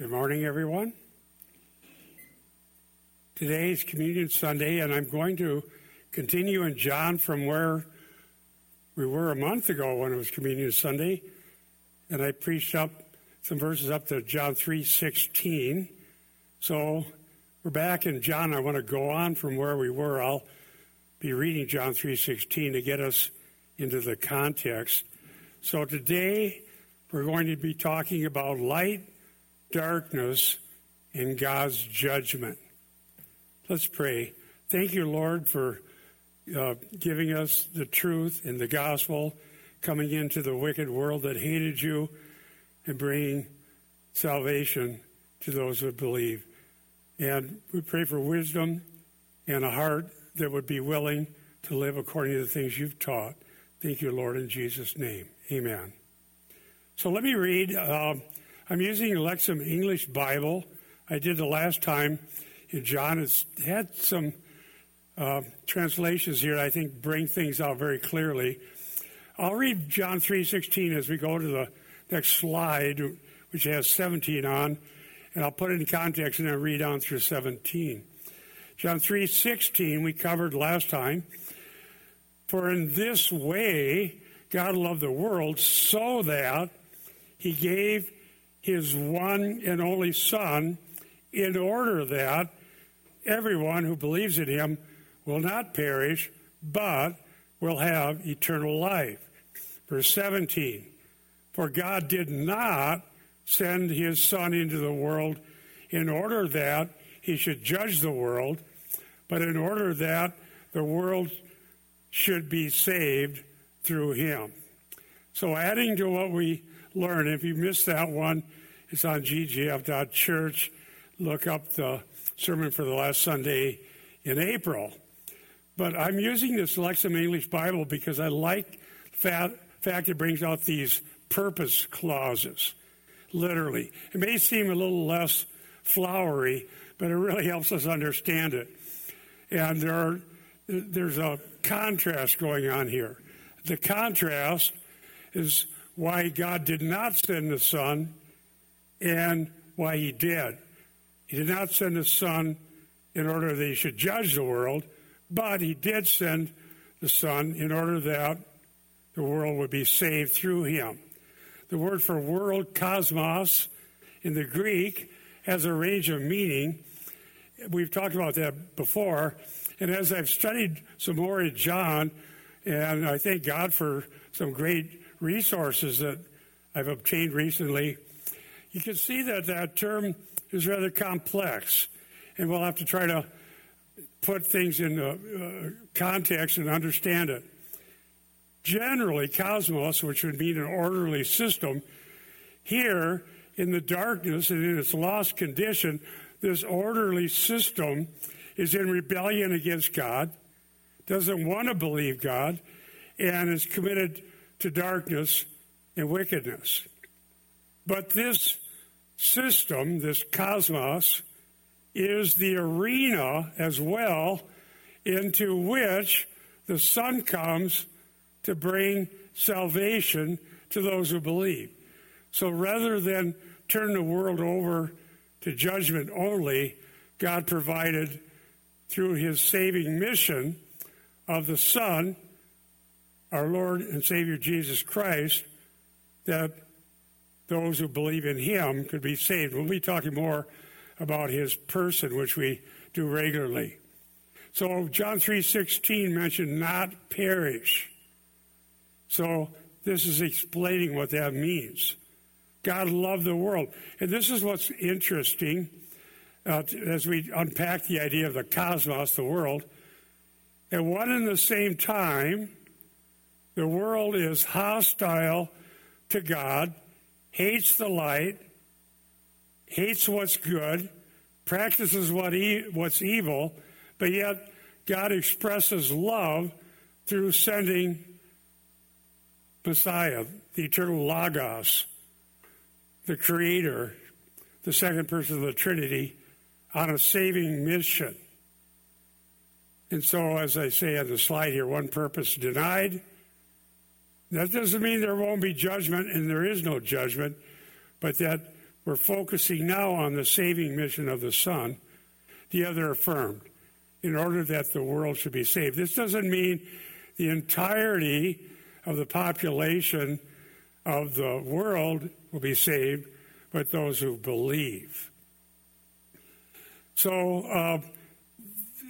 Good morning, everyone. Today is Communion Sunday, and I'm going to continue in John from where we were a month ago when it was Communion Sunday, and I preached up some verses up to John 3:16. So we're back in John. I want to go on from where we were. I'll be reading John 3:16 to get us into the context. So today we're going to be talking about light, darkness, and God's judgment. Let's pray. Thank you, Lord, for uh, giving us the truth in the gospel, coming into the wicked world that hated you, and bringing salvation to those who believe. And we pray for wisdom and a heart that would be willing to live according to the things you've taught. Thank you, Lord, in Jesus' name. Amen. So let me read. Uh, I'm using Lexham English Bible. I did the last time John has had some uh, translations here I think bring things out very clearly. I'll read John 3.16 as we go to the next slide, which has 17 on, and I'll put it in context and then read on through 17. John 3.16 we covered last time. For in this way God loved the world so that he gave his one and only Son in order that everyone who believes in him will not perish, but will have eternal life. Verse 17 For God did not send his Son into the world in order that he should judge the world, but in order that the world should be saved through him. So, adding to what we learned, if you missed that one, it's on ggf.church. Look up the sermon for the last Sunday in April. But I'm using this Lexham English Bible because I like the fact it brings out these purpose clauses, literally. It may seem a little less flowery, but it really helps us understand it. And there are, there's a contrast going on here. The contrast is why God did not send the Son and why he did. He did not send his son in order that he should judge the world, but he did send the son in order that the world would be saved through him. The word for world, cosmos, in the Greek has a range of meaning. We've talked about that before. And as I've studied some more in John, and I thank God for some great resources that I've obtained recently, you can see that that term is rather complex, and we'll have to try to put things in uh, context and understand it. Generally, cosmos, which would mean an orderly system, here in the darkness and in its lost condition, this orderly system is in rebellion against God, doesn't want to believe God, and is committed to darkness and wickedness. But this system, this cosmos, is the arena as well into which the Son comes to bring salvation to those who believe. So rather than turn the world over to judgment only, God provided through his saving mission of the Son, our Lord and Savior Jesus Christ, that those who believe in him could be saved. We'll be talking more about his person, which we do regularly. So John 3:16 mentioned not perish. So this is explaining what that means. God loved the world. And this is what's interesting uh, as we unpack the idea of the cosmos, the world. At one and the same time, the world is hostile to God hates the light, hates what's good, practices what e- what's evil, but yet God expresses love through sending Messiah, the eternal Logos, the Creator, the second person of the Trinity, on a saving mission. And so, as I say on the slide here, one purpose denied, that doesn't mean there won't be judgment, and there is no judgment, but that we're focusing now on the saving mission of the Son, the other affirmed, in order that the world should be saved. This doesn't mean the entirety of the population of the world will be saved, but those who believe. So, uh,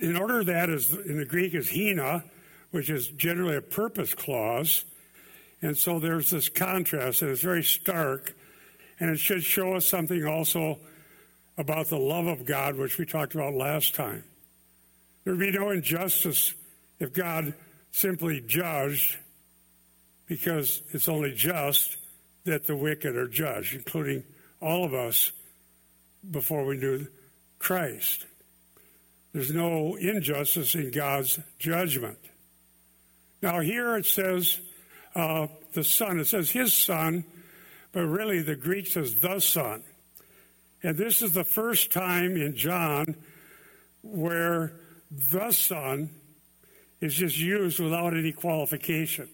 in order that is in the Greek is hina, which is generally a purpose clause, and so there's this contrast, and it's very stark, and it should show us something also about the love of God, which we talked about last time. There would be no injustice if God simply judged, because it's only just that the wicked are judged, including all of us before we knew Christ. There's no injustice in God's judgment. Now, here it says uh, the Son. It says His Son, but really the Greek says the Son. And this is the first time in John where the Son is just used without any qualification.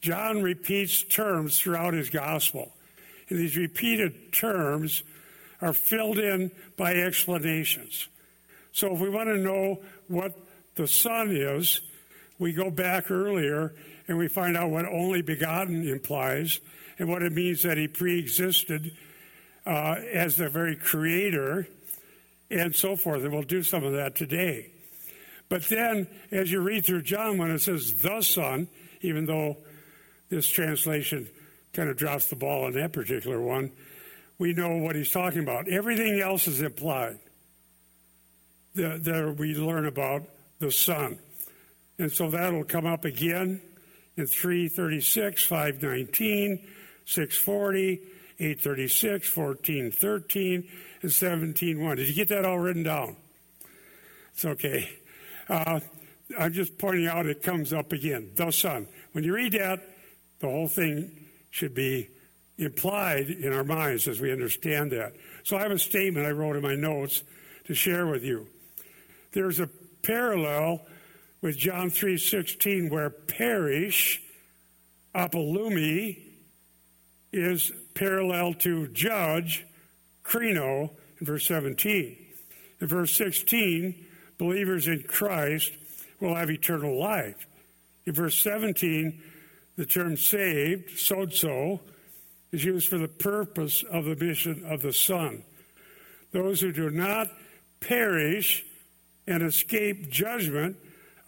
John repeats terms throughout his gospel. And these repeated terms are filled in by explanations. So if we want to know what the Son is, we go back earlier and we find out what only begotten implies and what it means that he pre existed uh, as the very creator and so forth. And we'll do some of that today. But then, as you read through John, when it says the Son, even though this translation kind of drops the ball on that particular one, we know what he's talking about. Everything else is implied. There we learn about the Son. And so that'll come up again in 336, 519, 640, 836, 1413, and 17.1. Did you get that all written down? It's okay. Uh, I'm just pointing out it comes up again. The Son. When you read that, the whole thing should be implied in our minds as we understand that. So I have a statement I wrote in my notes to share with you. There's a parallel with John 3:16 where perish apollumi is parallel to judge krino in verse 17. In verse 16, believers in Christ will have eternal life. In verse 17, the term saved, sozo, is used for the purpose of the mission of the Son. Those who do not perish and escape judgment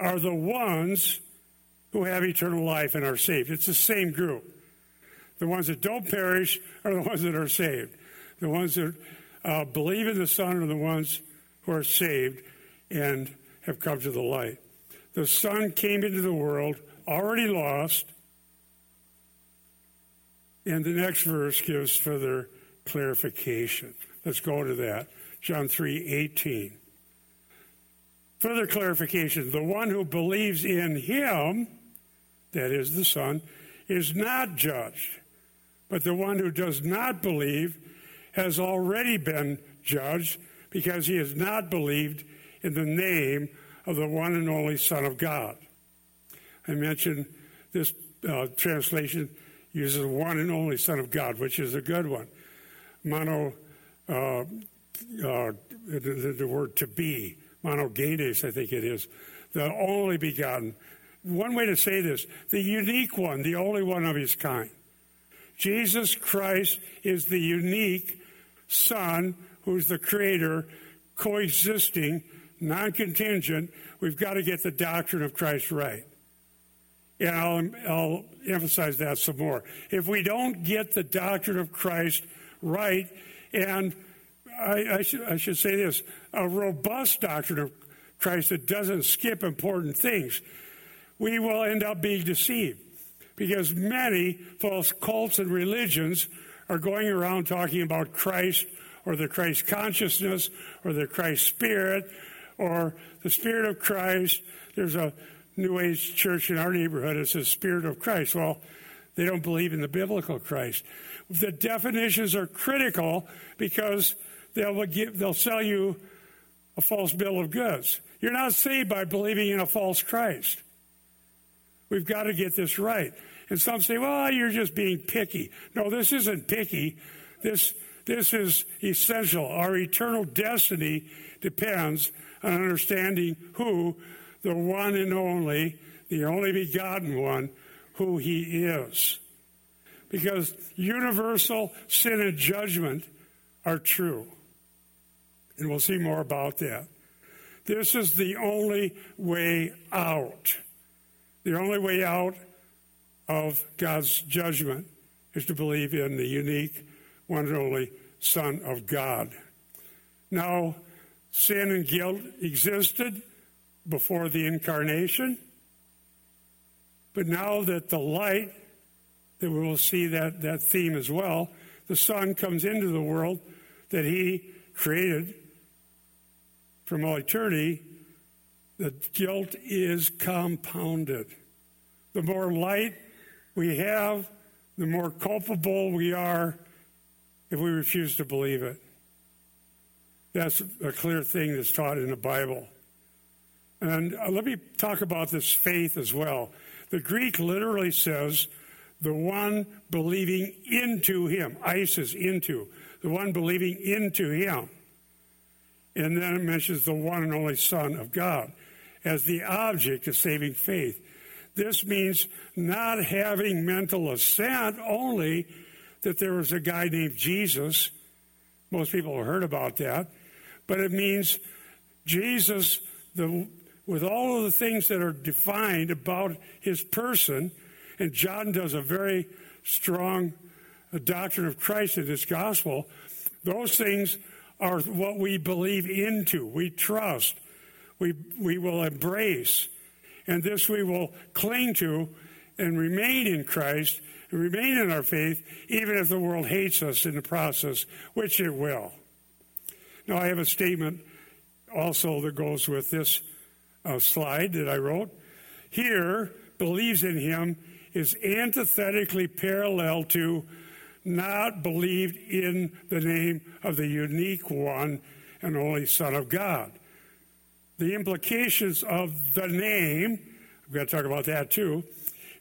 are the ones who have eternal life and are saved. It's the same group. The ones that don't perish are the ones that are saved. The ones that uh, believe in the Son are the ones who are saved and have come to the light. The Son came into the world already lost, and the next verse gives further clarification. Let's go to that. John 3 18. Further clarification the one who believes in him, that is the Son, is not judged. But the one who does not believe has already been judged because he has not believed in the name of the one and only Son of God. I mentioned this uh, translation uses one and only Son of God, which is a good one. Mono, uh, uh, the, the, word to be, monogenes, I think it is, the only begotten. One way to say this, the unique one, the only one of his kind. Jesus Christ is the unique Son who's the creator, coexisting, non contingent. We've got to get the doctrine of Christ right. And I'll, I'll emphasize that some more. If we don't get the doctrine of Christ right, and I, I, should, I should say this a robust doctrine of Christ that doesn't skip important things, we will end up being deceived. Because many false cults and religions are going around talking about Christ or the Christ consciousness or the Christ spirit or the spirit of Christ. There's a New Age church in our neighborhood that says Spirit of Christ. Well, they don't believe in the biblical Christ. The definitions are critical because they'll, give, they'll sell you a false bill of goods. You're not saved by believing in a false Christ. We've got to get this right. And some say, well, you're just being picky. No, this isn't picky. This this is essential. Our eternal destiny depends on understanding who the one and only, the only begotten one, who he is. Because universal sin and judgment are true. And we'll see more about that. This is the only way out. The only way out of God's judgment is to believe in the unique, one and only Son of God. Now, sin and guilt existed before the incarnation, but now that the light, that we will see that, that theme as well, the Son comes into the world that He created from all eternity, the guilt is compounded. The more light we have, the more culpable we are if we refuse to believe it. That's a clear thing that's taught in the Bible. And uh, let me talk about this faith as well. The Greek literally says, the one believing into him. eis, into. The one believing into him. And then it mentions the one and only Son of God as the object of saving faith. This means not having mental assent only that there was a guy named Jesus. Most people have heard about that. But it means Jesus, the, with all of the things that are defined about his person, and John does a very strong uh, doctrine of Christ in his gospel, those things are what we believe into, we trust, we, we will embrace, and this we will cling to and remain in Christ and remain in our faith, even if the world hates us in the process, which it will. Now, I have a statement also that goes with this uh, slide that I wrote. Here, believes in him is antithetically parallel to not believed in the name of the unique one and only Son of God. The implications of the name, I'm going to talk about that too,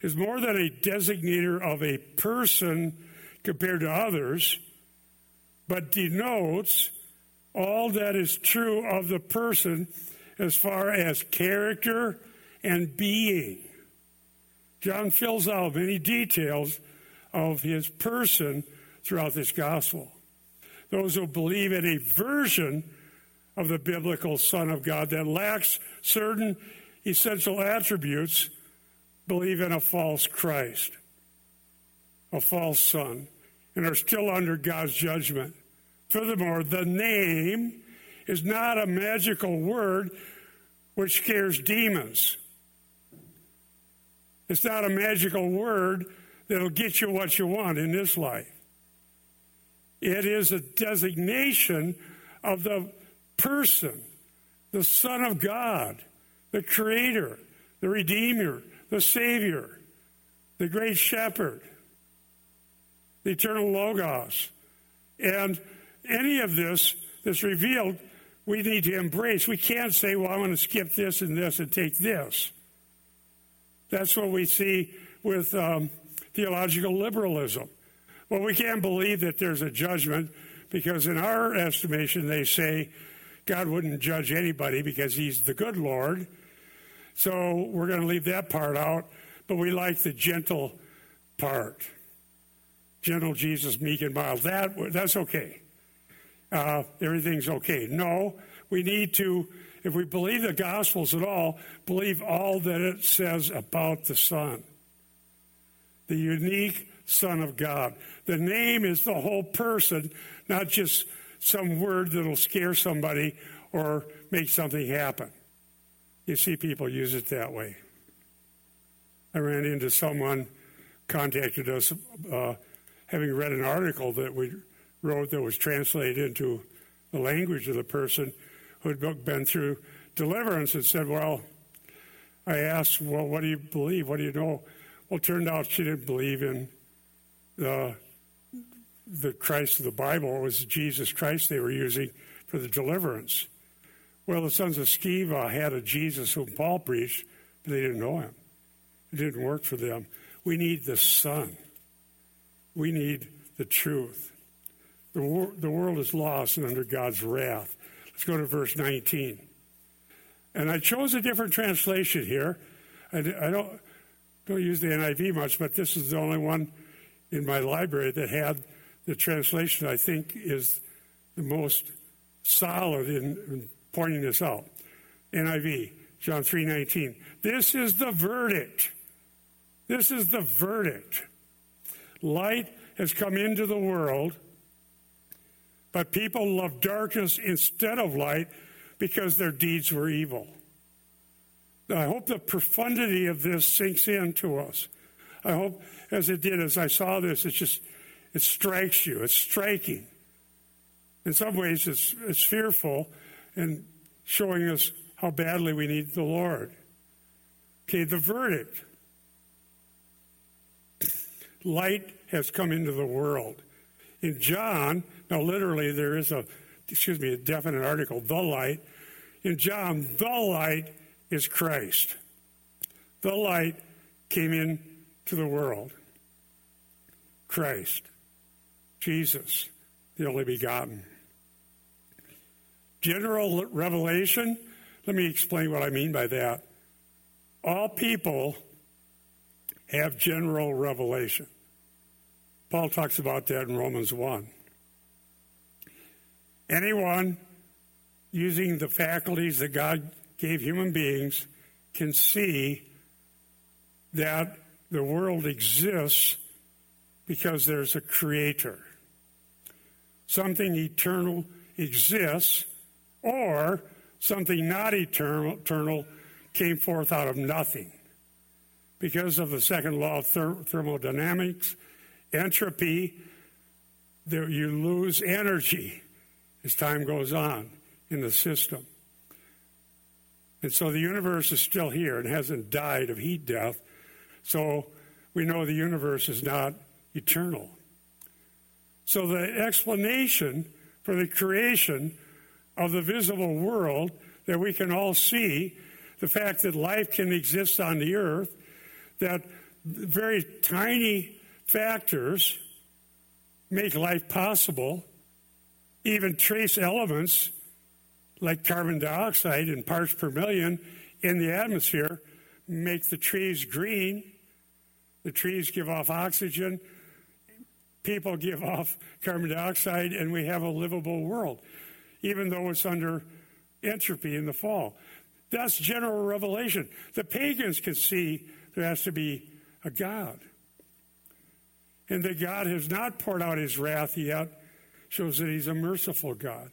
is more than a designator of a person compared to others, but denotes all that is true of the person as far as character and being. John fills out many details of his person throughout this gospel. Those who believe in a version of the biblical Son of God that lacks certain essential attributes believe in a false Christ, a false Son, and are still under God's judgment. Furthermore, the name is not a magical word which scares demons. It's not a magical word that'll get you what you want in this life. It is a designation of the person, the Son of God, the Creator, the Redeemer, the Savior, the Great Shepherd, the Eternal Logos. And any of this that's revealed, we need to embrace. We can't say, well, I'm going to skip this and this and take this. That's what we see with um, theological liberalism. Well, we can't believe that there's a judgment because, in our estimation, they say God wouldn't judge anybody because He's the good Lord. So we're going to leave that part out, but we like the gentle part. Gentle Jesus, meek and mild. That, that's okay. Uh, everything's okay. No, we need to, if we believe the Gospels at all, believe all that it says about the Son the unique Son of God. The name is the whole person, not just some word that'll scare somebody or make something happen. You see people use it that way. I ran into someone contacted us uh, having read an article that we wrote that was translated into the language of the person who had been through deliverance and said, Well, I asked, Well, what do you believe? What do you know? Well, it turned out she didn't believe in the, the Christ of the Bible. It was Jesus Christ they were using for the deliverance. Well, the sons of Sceva had a Jesus whom Paul preached, but they didn't know him. It didn't work for them. We need the Son. We need the truth. The, wor- the world is lost and under God's wrath. Let's go to verse 19. And I chose a different translation here. I, I don't, don't use the NIV much, but this is the only one in my library that had the translation I think is the most solid in, in pointing this out. NIV, John 3:19. This is the verdict. This is the verdict. Light has come into the world, but people love darkness instead of light because their deeds were evil. I hope the profundity of this sinks into us. I hope, as it did, as I saw this, it just it strikes you. It's striking. In some ways, it's, it's fearful and showing us how badly we need the Lord. Okay, the verdict. Light has come into the world. In John, now literally there is a, excuse me, a definite article, the light. In John, the light is Christ. The light came into the world. Christ. Jesus, the only begotten. General revelation, let me explain what I mean by that. All people have general revelation. Paul talks about that in Romans 1. Anyone using the faculties that God gave human beings can see that the world exists because there's a creator. Something eternal exists, or something not eternal, eternal came forth out of nothing. Because of the second law of thermodynamics, entropy, there, you lose energy as time goes on in the system. And so the universe is still here and hasn't died of heat death. So we know the universe is not eternal. So the explanation for the creation of the visible world that we can all see, the fact that life can exist on the earth, that very tiny factors make life possible, even trace elements like carbon dioxide in parts per million in the atmosphere make the trees green. The trees give off oxygen. People give off carbon dioxide, and we have a livable world even though it's under entropy in the fall. That's general revelation. The pagans can see there has to be a God. And that God has not poured out his wrath yet shows that he's a merciful God.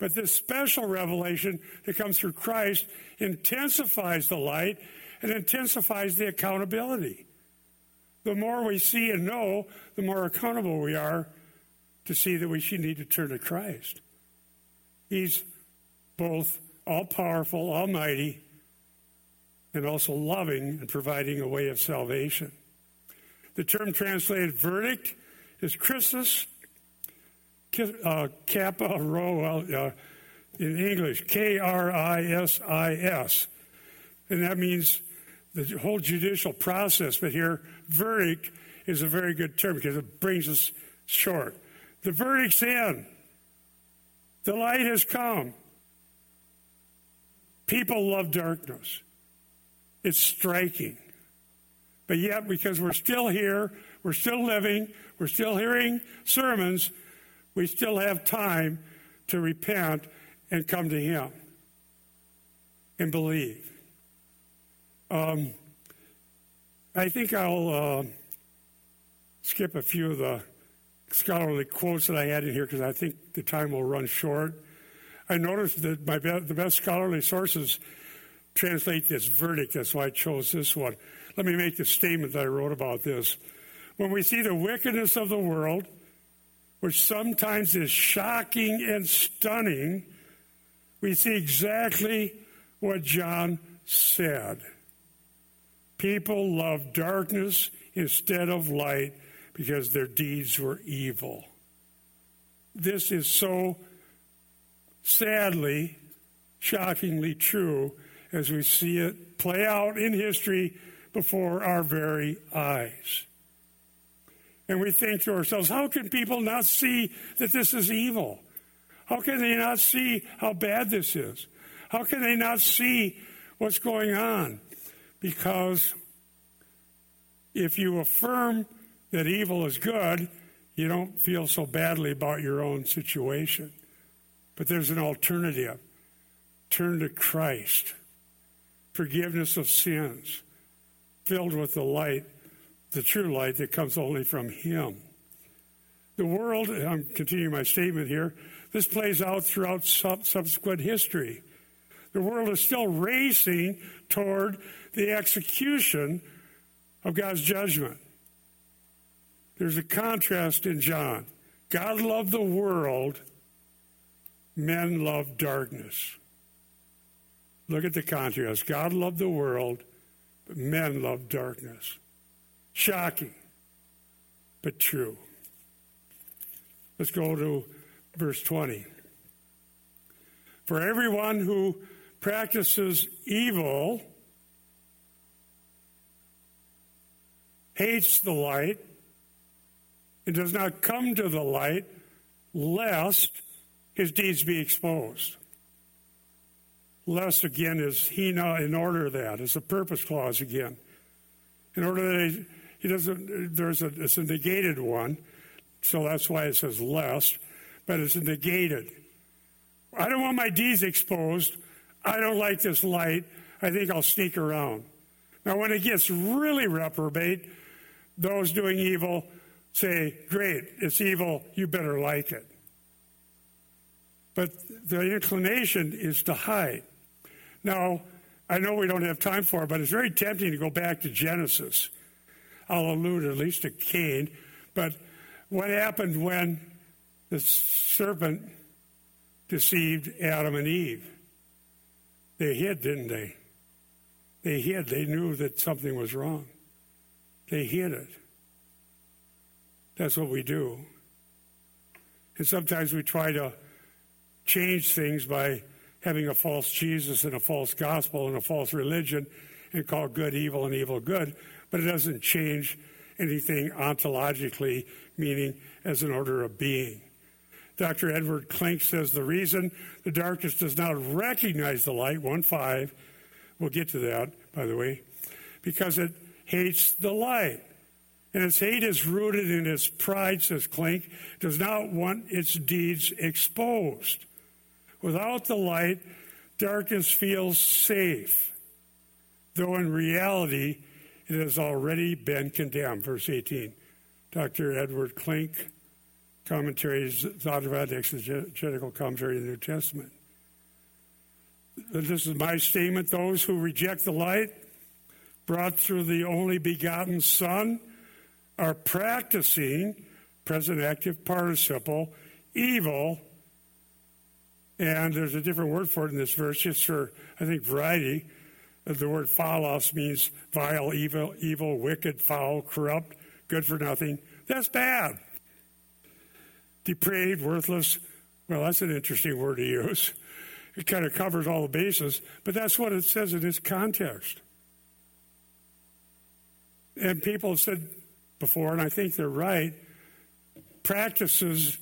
But this special revelation that comes through Christ intensifies the light and intensifies the accountability. The more we see and know, the more accountable we are to see that we should need to turn to Christ. He's both all powerful, almighty, and also loving and providing a way of salvation. The term translated verdict is krisis, uh, Kappa Rho, uh, in English, K R I S I S. And that means the whole judicial process. But here, verdict is a very good term because it brings us short. The verdict's in. The light has come. People love darkness. It's striking. But yet, because we're still here, we're still living, we're still hearing sermons, we still have time to repent and come to Him and believe. Um, I think I'll uh, skip a few of the scholarly quotes that I had in here because I think the time will run short. I noticed that my be- the best scholarly sources translate this verdict. That's why I chose this one. Let me make the statement that I wrote about this. When we see the wickedness of the world, which sometimes is shocking and stunning, we see exactly what John said. People love darkness instead of light because their deeds were evil. This is so sadly, shockingly true as we see it play out in history before our very eyes. And we think to ourselves, how can people not see that this is evil? How can they not see how bad this is? How can they not see what's going on? Because if you affirm that evil is good, you don't feel so badly about your own situation. But there's an alternative. Turn to Christ. Forgiveness of sins, filled with the light, the true light that comes only from Him. The world, I'm continuing my statement here, this plays out throughout subsequent history. The world is still racing toward the execution of God's judgment. There's a contrast in John. God loved the world, men loved darkness. Look at the contrast. God loved the world, but men loved darkness. Shocking, but true. Let's go to verse 20. For everyone who practices evil hates the light and does not come to the light, lest his deeds be exposed. Lest again is he not in order that is a purpose clause again. In order that he, doesn't there's a it's a negated one, so that's why it says lest, but it's negated. I don't want my deeds exposed. I don't like this light. I think I'll sneak around. Now, when it gets really reprobate, those doing evil say, Great, it's evil, you better like it. But the inclination is to hide. Now, I know we don't have time for it, but it's very tempting to go back to Genesis. I'll allude at least to Cain. But what happened when the serpent deceived Adam and Eve? They hid, didn't they? They hid. They knew that something was wrong. They hid it. That's what we do. And sometimes we try to change things by having a false Jesus and a false gospel and a false religion and call good evil and evil good, but it doesn't change anything ontologically, meaning as an order of being. Dr. Edward Klink says the reason the darkness does not recognize the light, 1 5, we'll get to that, by the way, because it hates the light. And its hate is rooted in its pride, says Klink, does not want its deeds exposed. Without the light, darkness feels safe, though in reality it has already been condemned. Verse 18. Dr. Edward Klink, commentaries, thought about exegetical commentary in the New Testament. This is my statement. Those who reject the light brought through the only begotten Son are practicing present active participle evil. And there's a different word for it in this verse, just for, I think, variety. The word phaulos means vile, evil, evil, wicked, foul, corrupt, good for nothing. That's bad. Depraved, worthless. Well, that's an interesting word to use. It kind of covers all the bases, but that's what it says in its context. And people have said before, and I think they're right, practices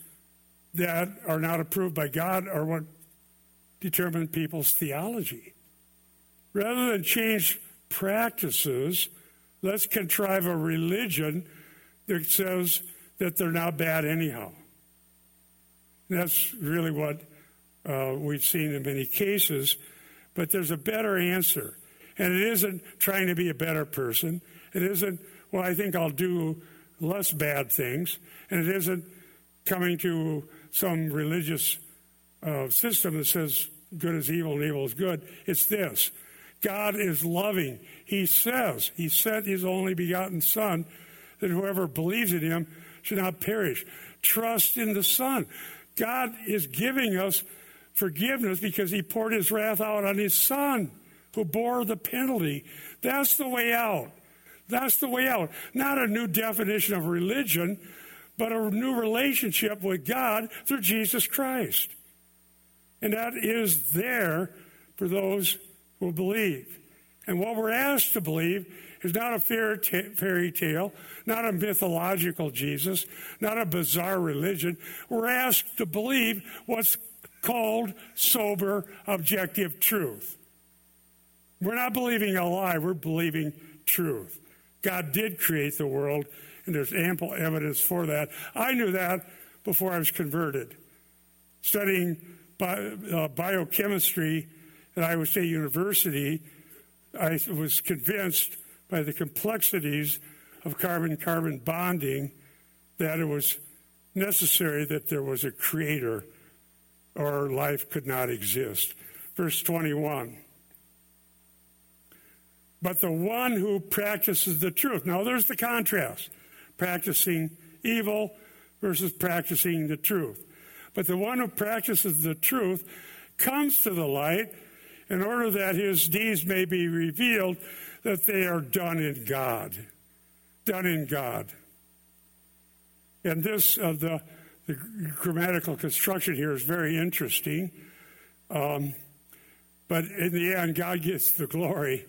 that are not approved by God are what determine people's theology. Rather than change practices, let's contrive a religion that says that they're not bad anyhow. That's really what uh, we've seen in many cases, but there's a better answer. And it isn't trying to be a better person. It isn't well, I think I'll do less bad things. And it isn't coming to some religious uh, system that says good is evil and evil is good. It's this God is loving. He says, He sent His only begotten Son that whoever believes in Him should not perish. Trust in the Son. God is giving us forgiveness because He poured His wrath out on His Son who bore the penalty. That's the way out. That's the way out. Not a new definition of religion, but a new relationship with God through Jesus Christ. And that is there for those who believe. And what we're asked to believe is not a fairy tale, not a mythological Jesus, not a bizarre religion. We're asked to believe what's called sober, objective truth. We're not believing a lie, we're believing truth. God did create the world, and there's ample evidence for that. I knew that before I was converted. Studying bi- uh, biochemistry at Iowa State University, I was convinced by the complexities of carbon carbon bonding that it was necessary that there was a creator or life could not exist. Verse 21. But the one who practices the truth. Now there's the contrast practicing evil versus practicing the truth. But the one who practices the truth comes to the light in order that his deeds may be revealed that they are done in God. Done in God. And this, uh, the, the grammatical construction here is very interesting. Um, but in the end, God gets the glory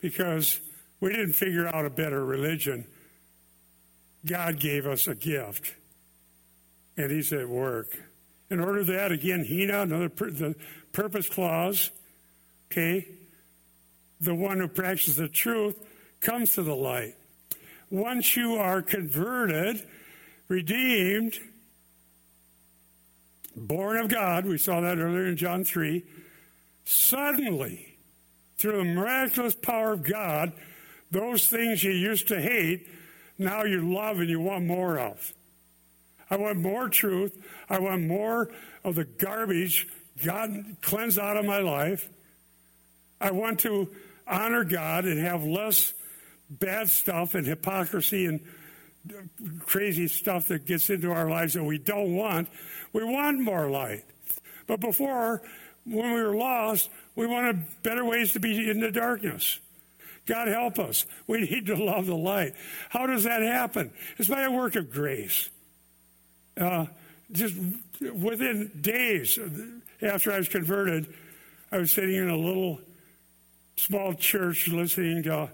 because we didn't figure out a better religion. God gave us a gift, and He's at work. In order that, again, Hina, another the purpose clause, okay, the one who practices the truth comes to the light. Once you are converted, redeemed, born of God, we saw that earlier in John 3, suddenly, through the miraculous power of God, those things you used to hate, now you love and you want more of. I want more truth. I want more of the garbage God cleansed out of my life. I want to honor God and have less bad stuff and hypocrisy and crazy stuff that gets into our lives that we don't want. We want more light. But before, when we were lost, we wanted better ways to be in the darkness. God help us. We need to love the light. How does that happen? It's by a work of grace. Uh, just within days after I was converted, I was sitting in a little small church listening to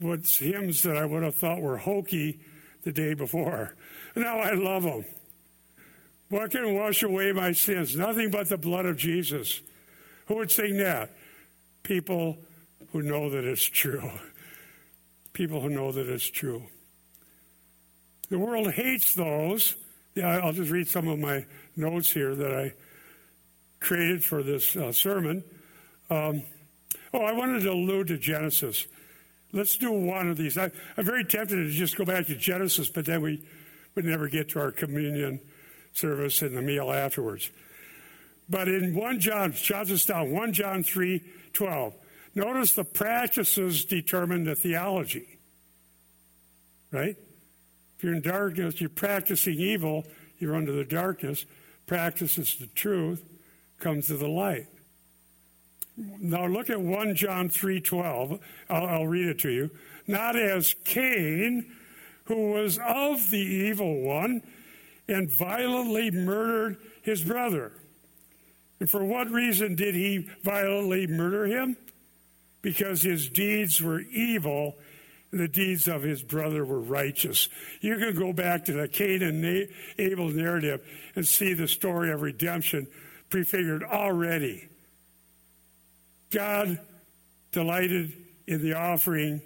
what hymns that I would have thought were hokey the day before. Now I love them. What can wash away my sins? Nothing but the blood of Jesus. Who would sing that? People who know that it's true. People who know that it's true. The world hates those. Yeah, I'll just read some of my notes here that I created for this uh, sermon. Um, Oh, I wanted to allude to Genesis. Let's do one of these. I, am very tempted to just go back to Genesis, but then we would never get to our communion service and the meal afterwards. But in 1 John, jot this down, 1 John 3 12. Notice the practices determine the theology. Right? If you're in darkness, you're practicing evil, you're under the darkness. Practices the truth, comes to the light. Now look at 1 John 3:12. I'll, I'll read it to you. Not as Cain, who was of the evil one and violently murdered his brother. And for what reason did he violently murder him? Because his deeds were evil and the deeds of his brother were righteous. You can go back to the Cain and Abel narrative and see the story of redemption prefigured already God delighted in the offering,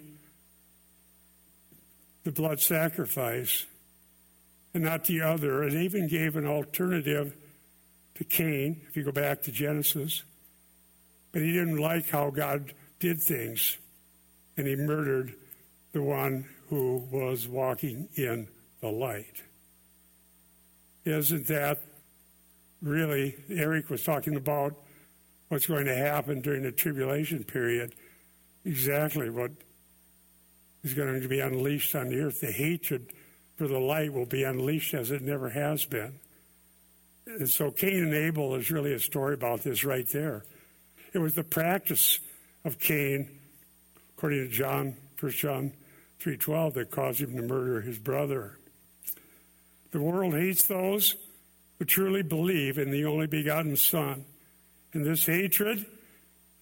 the blood sacrifice, and not the other, and even gave an alternative to Cain, if you go back to Genesis. But he didn't like how God did things, and he murdered the one who was walking in the light. Isn't that really, Eric was talking about what's going to happen during the tribulation period, exactly what is going to be unleashed on the earth. The hatred for the light will be unleashed as it never has been. And so Cain and Abel is really a story about this right there. It was the practice of Cain, according to John, 1 John 3.12, that caused him to murder his brother. The world hates those who truly believe in the only begotten Son and this hatred,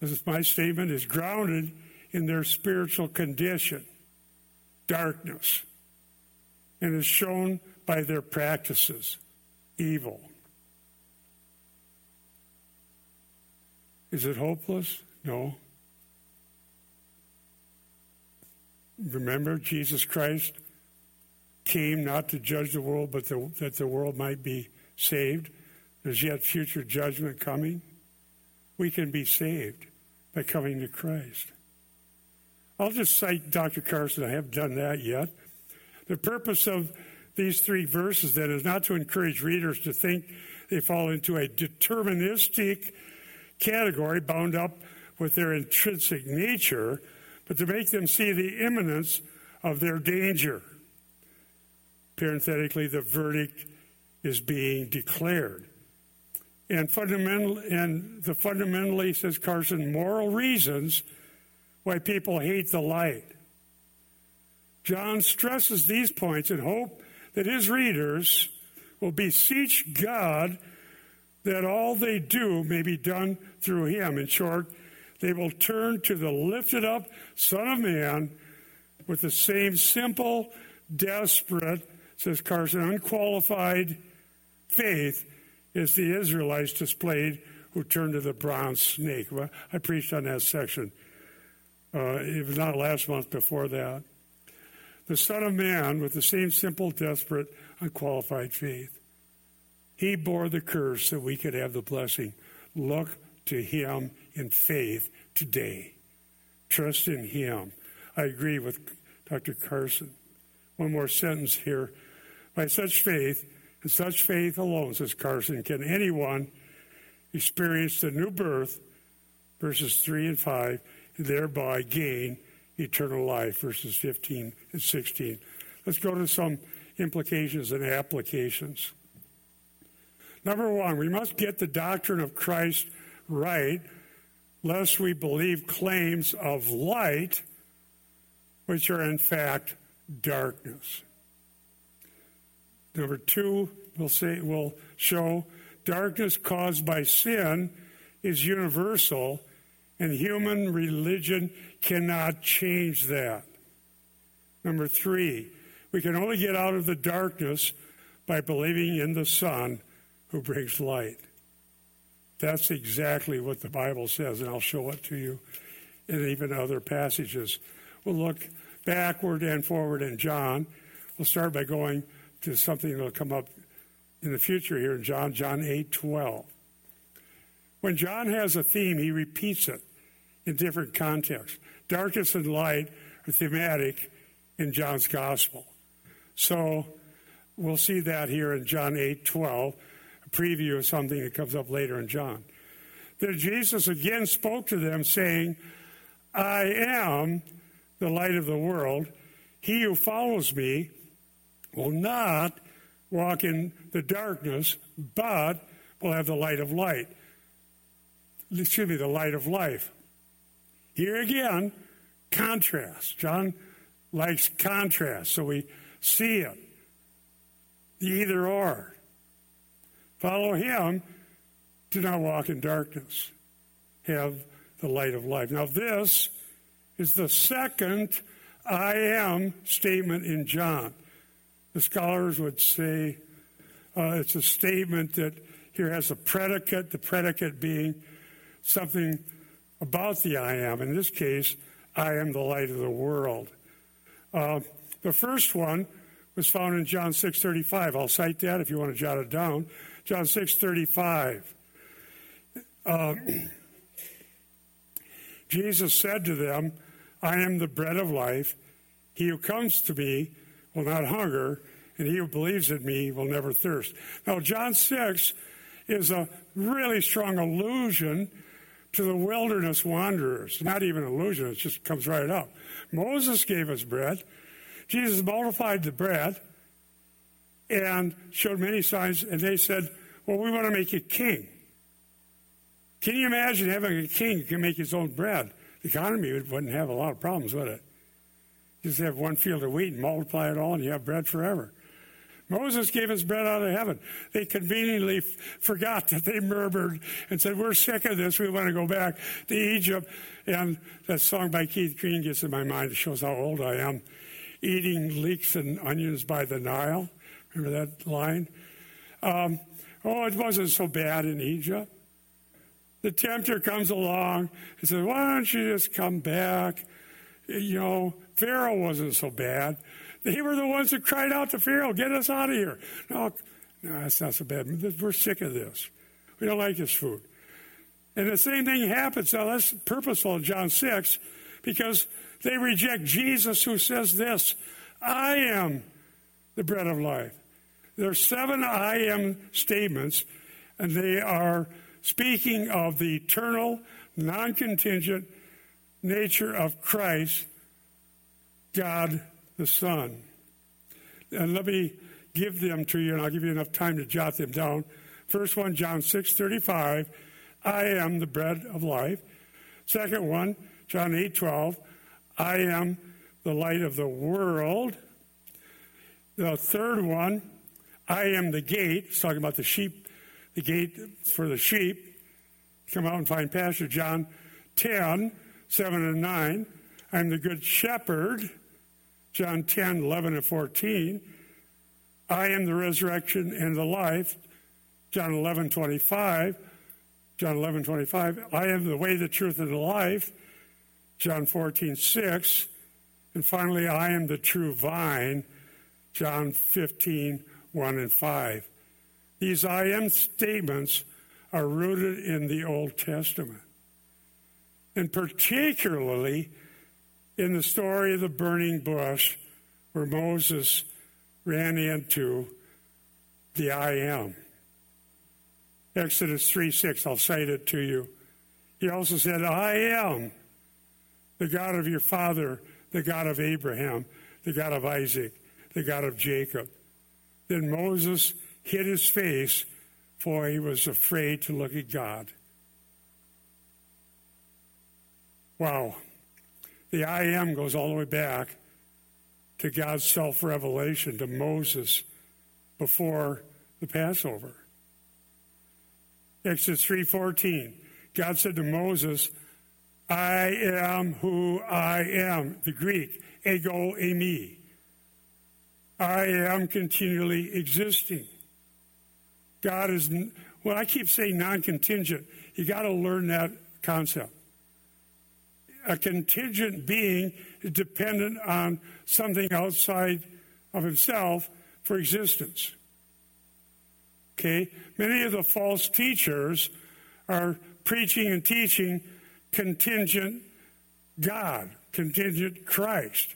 this is my statement, is grounded in their spiritual condition, darkness, and is shown by their practices, evil. Is it hopeless? No. Remember, Jesus Christ came not to judge the world, but the, that the world might be saved. There's yet future judgment coming. We can be saved by coming to Christ. I'll just cite Dr. Carson. I haven't done that yet. The purpose of these three verses then is not to encourage readers to think they fall into a deterministic category bound up with their intrinsic nature, but to make them see the imminence of their danger. Parenthetically, the verdict is being declared. And fundamental and the fundamentally, says Carson, moral reasons why people hate the light. John stresses these points in hope that his readers will beseech God that all they do may be done through him. In short, they will turn to the lifted up Son of Man with the same simple, desperate, says Carson, unqualified faith as the Israelites displayed who turned to the bronze snake. Well, I preached on that section. Uh, it was not last month, before that. The Son of Man with the same simple, desperate, unqualified faith. He bore the curse so we could have the blessing. Look to him in faith today. Trust in him. I agree with Dr. Carson. One more sentence here. By such faith, such faith alone, says Carson, can anyone experience the new birth, verses 3 and 5, and thereby gain eternal life, verses 15 and 16. Let's go to some implications and applications. Number one, we must get the doctrine of Christ right, lest we believe claims of light, which are in fact darkness. Number two, we'll say we'll show darkness caused by sin is universal, and human religion cannot change that. Number three, we can only get out of the darkness by believing in the Son who brings light. That's exactly what the Bible says, and I'll show it to you in even other passages. We'll look backward and forward in John. We'll start by going to something that will come up in the future here in John, John 8 12. When John has a theme, he repeats it in different contexts. Darkness and light are thematic in John's gospel. So we'll see that here in John 8 12, a preview of something that comes up later in John. Then Jesus again spoke to them, saying, I am the light of the world. He who follows me will not walk in the darkness, but will have the light of light. Excuse me, the light of life. Here again, contrast. John likes contrast, so we see it. The either or. Follow him, do not walk in darkness. Have the light of life. Now, this is the second I am statement in John. The scholars would say uh, it's a statement that here has a predicate, the predicate being something about the I am. In this case, I am the light of the world. Uh, the first one was found in John 6:35. I'll cite that if you want to jot it down. John 6:35. Uh, Jesus said to them, "I am the bread of life. He who comes to me will not hunger, and he who believes in me will never thirst. Now, John 6 is a really strong allusion to the wilderness wanderers. Not even allusion, it just comes right up. Moses gave us bread. Jesus multiplied the bread and showed many signs, and they said, Well, we want to make you king. Can you imagine having a king who can make his own bread? The economy wouldn't have a lot of problems with it. Just have one field of wheat and multiply it all, and you have bread forever. Moses gave us bread out of heaven. They conveniently forgot that they murmured and said, We're sick of this. We want to go back to Egypt. And that song by Keith Green gets in my mind. It shows how old I am. Eating leeks and onions by the Nile. Remember that line? Um, oh, it wasn't so bad in Egypt. The tempter comes along and says, Why don't you just come back? You know, Pharaoh wasn't so bad. They were the ones that cried out to Pharaoh, get us out of here. No, no, that's not so bad. We're sick of this. We don't like this food. And the same thing happens. Now, that's purposeful in John 6 because they reject Jesus who says this I am the bread of life. There are seven I am statements, and they are speaking of the eternal, non contingent nature of Christ, God the Son. And let me give them to you, and I'll give you enough time to jot them down. First one, John 6 35, I am the bread of life. Second one, John 8 12, I am the light of the world. The third one, I am the gate. It's talking about the sheep, the gate for the sheep. Come out and find Pastor John 10, 7 and 9. I'm the good shepherd. John 10, 11 and 14. I am the resurrection and the life. John 11, 25. John 11, 25. I am the way, the truth, and the life. John 14, 6. And finally, I am the true vine. John 15, 1 and 5. These I am statements are rooted in the Old Testament. And particularly in the story of the burning bush where Moses ran into the I am. Exodus 3 6, I'll cite it to you. He also said, I am the God of your father, the God of Abraham, the God of Isaac, the God of Jacob. Then Moses hid his face, for he was afraid to look at God. Wow. The I am goes all the way back to God's self revelation to Moses before the Passover. Exodus 3:14. God said to Moses, I am who I am. The Greek, ego eimi. I am continually existing. God is, well, I keep saying non contingent. You got to learn that concept a contingent being dependent on something outside of himself for existence. Okay? Many of the false teachers are preaching and teaching contingent God, contingent Christ.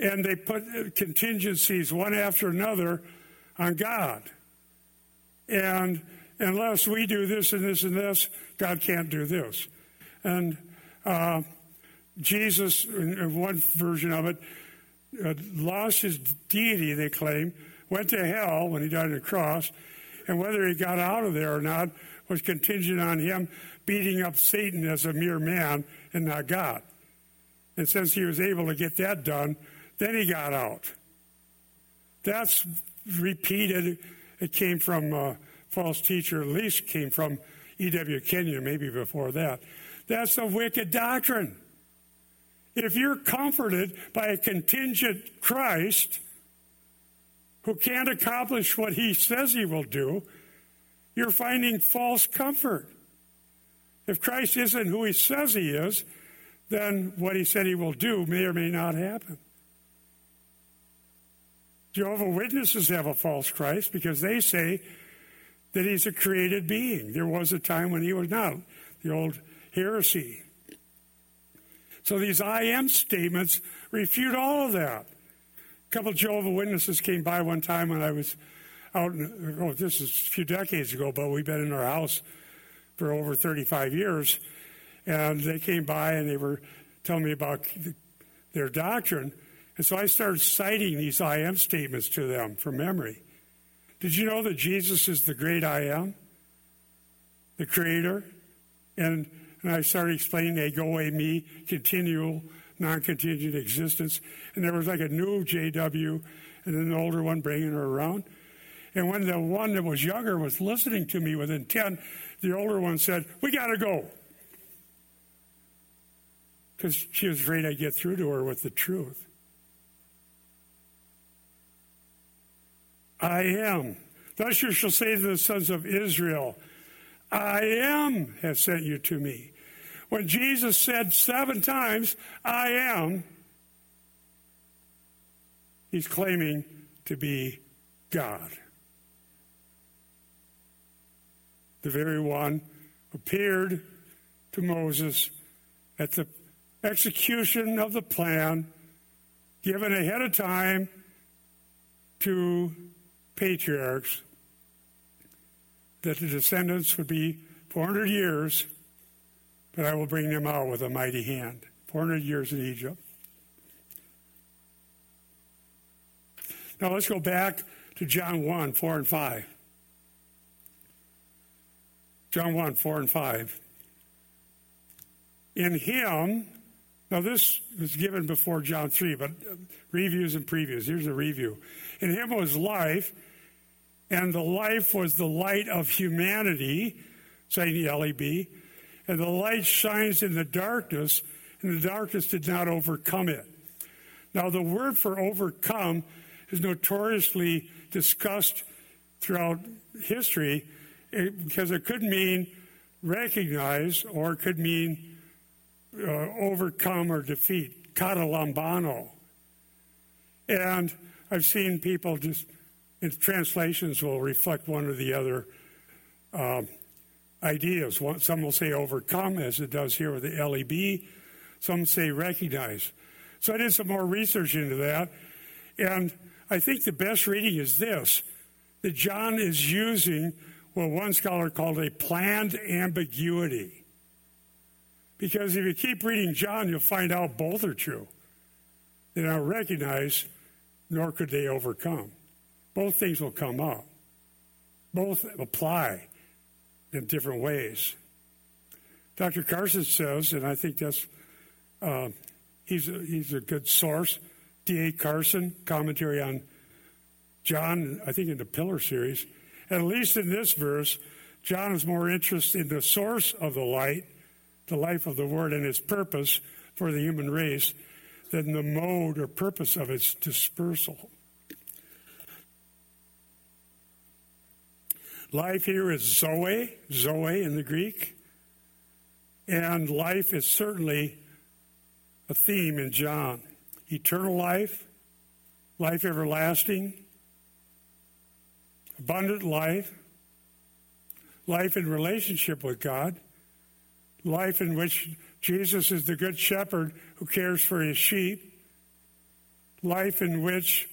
And they put contingencies one after another on God. And unless we do this and this and this, God can't do this. And uh, Jesus, in one version of it, uh, lost his deity, they claim, went to hell when he died on the cross, and whether he got out of there or not was contingent on him beating up Satan as a mere man and not God. And since he was able to get that done, then he got out. That's repeated. It came from a false teacher, at least came from E.W. Kenyon, maybe before that. That's a wicked doctrine. If you're comforted by a contingent Christ who can't accomplish what he says he will do, you're finding false comfort. If Christ isn't who he says he is, then what he said he will do may or may not happen. Jehovah Witnesses have a false Christ because they say that he's a created being. There was a time when he was not. The old heresy. So these I am statements refute all of that. A couple Jehovah Witnesses came by one time when I was out, in, oh, this is a few decades ago, but we've been in our house for over 35 years. And they came by and they were telling me about their doctrine. And so I started citing these I am statements to them from memory. Did you know that Jesus is the great I am? The creator? And and I started explaining ego eimi, continual, non contingent existence. And there was like a new JW and then the older one bringing her around. And when the one that was younger was listening to me with intent, the older one said, We got to go. Because she was afraid I'd get through to her with the truth. I am. Thus you shall say to the sons of Israel, I am has sent you to me. When Jesus said seven times, I am, he's claiming to be God. The very one appeared to Moses at the execution of the plan given ahead of time to patriarchs that the descendants would be 400 years, but I will bring them out with a mighty hand. 400 years in Egypt. Now let's go back to John 1 4 and 5. John 1 4 and 5. In him, now this was given before John 3, but uh, reviews and previews. Here's a review. In him was life, and the life was the light of humanity, saying the LEB, and the light shines in the darkness, and the darkness did not overcome it. Now, the word for overcome is notoriously discussed throughout history eh, because it could mean recognize or it could mean uh, overcome or defeat, katalambano. And I've seen people just, translations will reflect one or the other uh, ideas. Some will say overcome, as it does here with the LEB. Some say recognize. So I did some more research into that. And I think the best reading is this that John is using what one scholar called a planned ambiguity. Because if you keep reading John, you'll find out both are true. They don't recognize, nor could they overcome. Both things will come up, both apply in different ways. Dr. Carson says, and I think that's uh, he's a, he's a good source. D.A. Carson commentary on John, I think in the Pillar series. At least in this verse, John is more interested in the source of the light the life of the Word and its purpose for the human race than the mode or purpose of its dispersal. Life here is Zoe, Zoe in the Greek, and life is certainly a theme in John. Eternal life, life everlasting, abundant life, life in relationship with God life in which Jesus is the good shepherd who cares for his sheep, life in which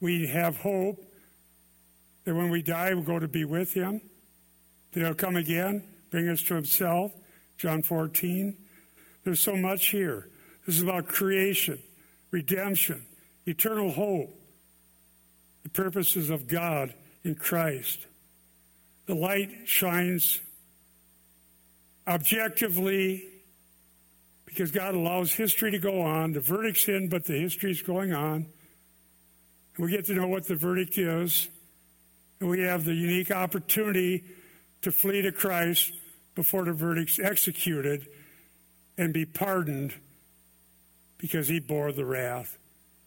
we have hope that when we die, we'll go to be with him, that he'll come again, bring us to himself. John 14. There's so much here. This is about creation, redemption, eternal hope, the purposes of God in Christ. The light shines objectively, because God allows history to go on. The verdict's in, but the history's going on. And we get to know what the verdict is. And we have the unique opportunity to flee to Christ before the verdict's executed and be pardoned because he bore the wrath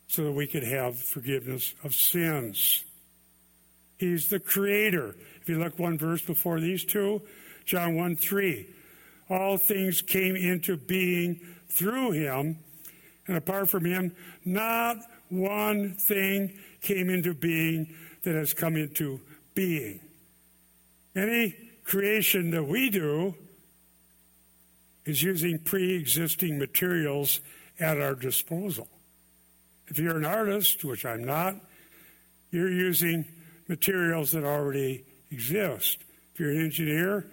so that we could have forgiveness of sins. He's the creator. If you look one verse before these two, John 1 3 all things came into being through him. And apart from him, not one thing came into being that has come into being. Any creation that we do is using pre existing materials at our disposal. If you're an artist, which I'm not, you're using materials that already exist. If you're an engineer,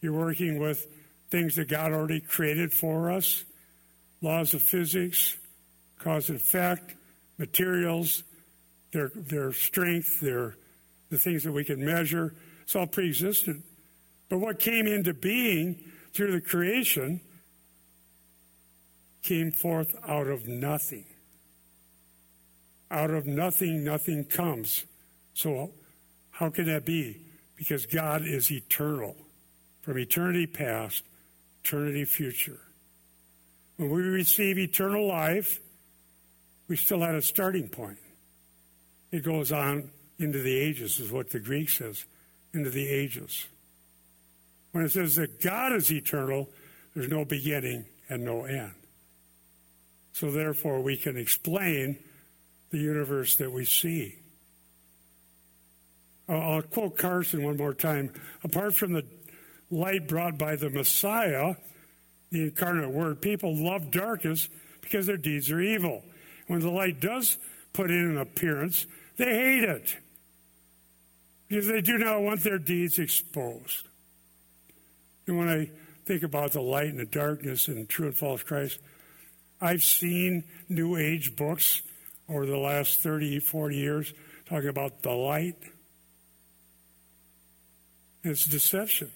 you're working with things that God already created for us laws of physics, cause and effect, materials, their, their strength, their, the things that we can measure. It's all pre existent. But what came into being through the creation came forth out of nothing. out of nothing, nothing comes. So, how can that be? Because God is eternal, from eternity past, eternity future. When we receive eternal life, we still had a starting point. It goes on into the ages, is what the Greek says, into the ages. When it says that God is eternal, there's no beginning and no end. So therefore, we can explain the universe that we see. I'll quote Carson one more time. Apart from the light brought by the Messiah, the incarnate Word, people love darkness because their deeds are evil. When the light does put in an appearance, they hate it because they do not want their deeds exposed. And when I think about the light and the darkness and true and false Christ, I've seen New Age books over the last 30, 40 years talking about the light. It's deception.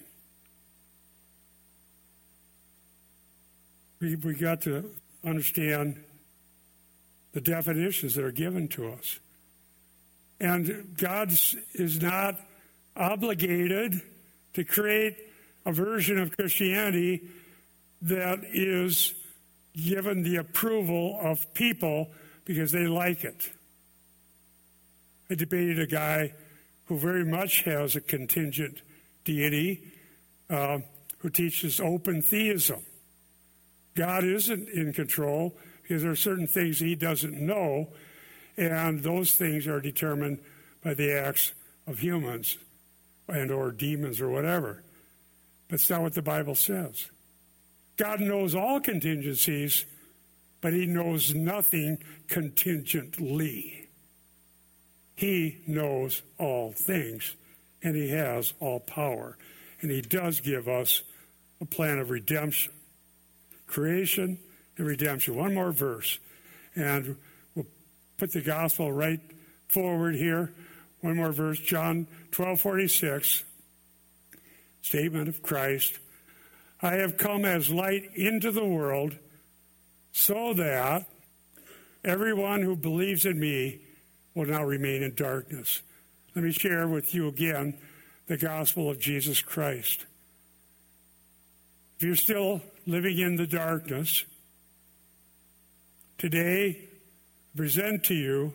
We, we got to understand the definitions that are given to us. And God is not obligated to create a version of Christianity that is given the approval of people because they like it. I debated a guy who very much has a contingent deity uh, who teaches open theism. God isn't in control because there are certain things he doesn't know, and those things are determined by the acts of humans and or demons or whatever. But that's not what the Bible says. God knows all contingencies, but he knows nothing contingently. He knows all things, and he has all power. And he does give us a plan of redemption creation and redemption. One more verse, and we'll put the gospel right forward here. One more verse, John 12 46, statement of Christ. I have come as light into the world so that everyone who believes in me will not remain in darkness. Let me share with you again the gospel of Jesus Christ. If you're still living in the darkness, today present to you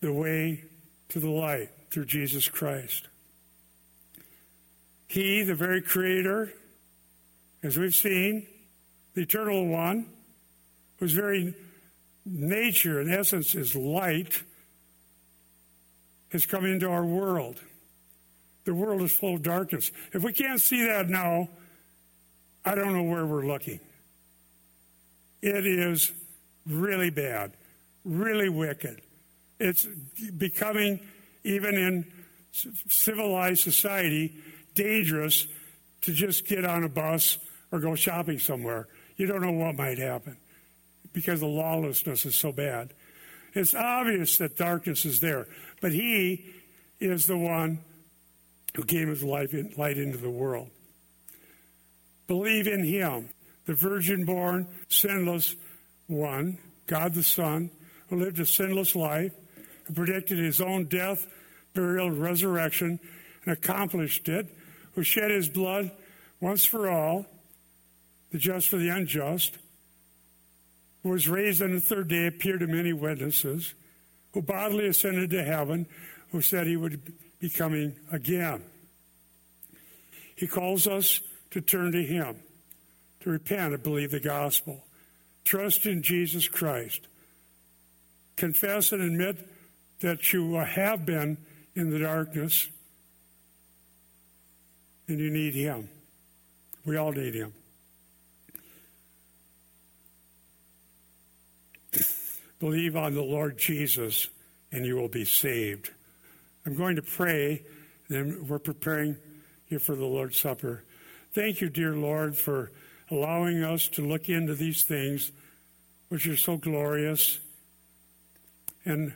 the way to the light through Jesus Christ. He, the very creator, as we've seen, the eternal one, whose very nature and essence is light, has come into our world. The world is full of darkness. If we can't see that now, I don't know where we're looking. It is really bad, really wicked. It's becoming, even in civilized society, dangerous to just get on a bus or go shopping somewhere. You don't know what might happen because the lawlessness is so bad. It's obvious that darkness is there, but He is the one who gave His life light into the world. Believe in Him, the virgin born, sinless one, God the Son, who lived a sinless life, who predicted His own death, burial, resurrection, and accomplished it, who shed His blood once for all the just for the unjust, who was raised on the third day, appeared to many witnesses, who bodily ascended to heaven, who said he would be coming again. He calls us to turn to him, to repent and believe the gospel, trust in Jesus Christ, confess and admit that you have been in the darkness and you need him. We all need him. Believe on the Lord Jesus and you will be saved. I'm going to pray, then we're preparing you for the Lord's Supper. Thank you, dear Lord, for allowing us to look into these things which are so glorious. And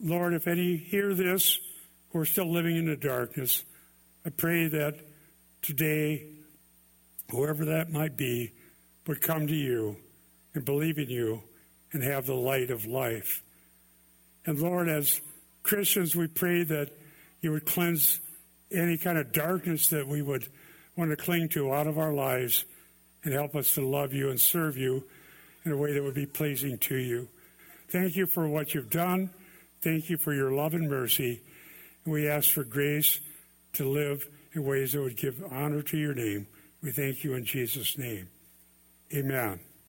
Lord, if any hear this who are still living in the darkness, I pray that today, whoever that might be, would come to you and believe in you and have the light of life. And Lord, as Christians, we pray that you would cleanse any kind of darkness that we would want to cling to out of our lives and help us to love you and serve you in a way that would be pleasing to you. Thank you for what you've done. Thank you for your love and mercy. And we ask for grace to live in ways that would give honor to your name. We thank you in Jesus' name. Amen.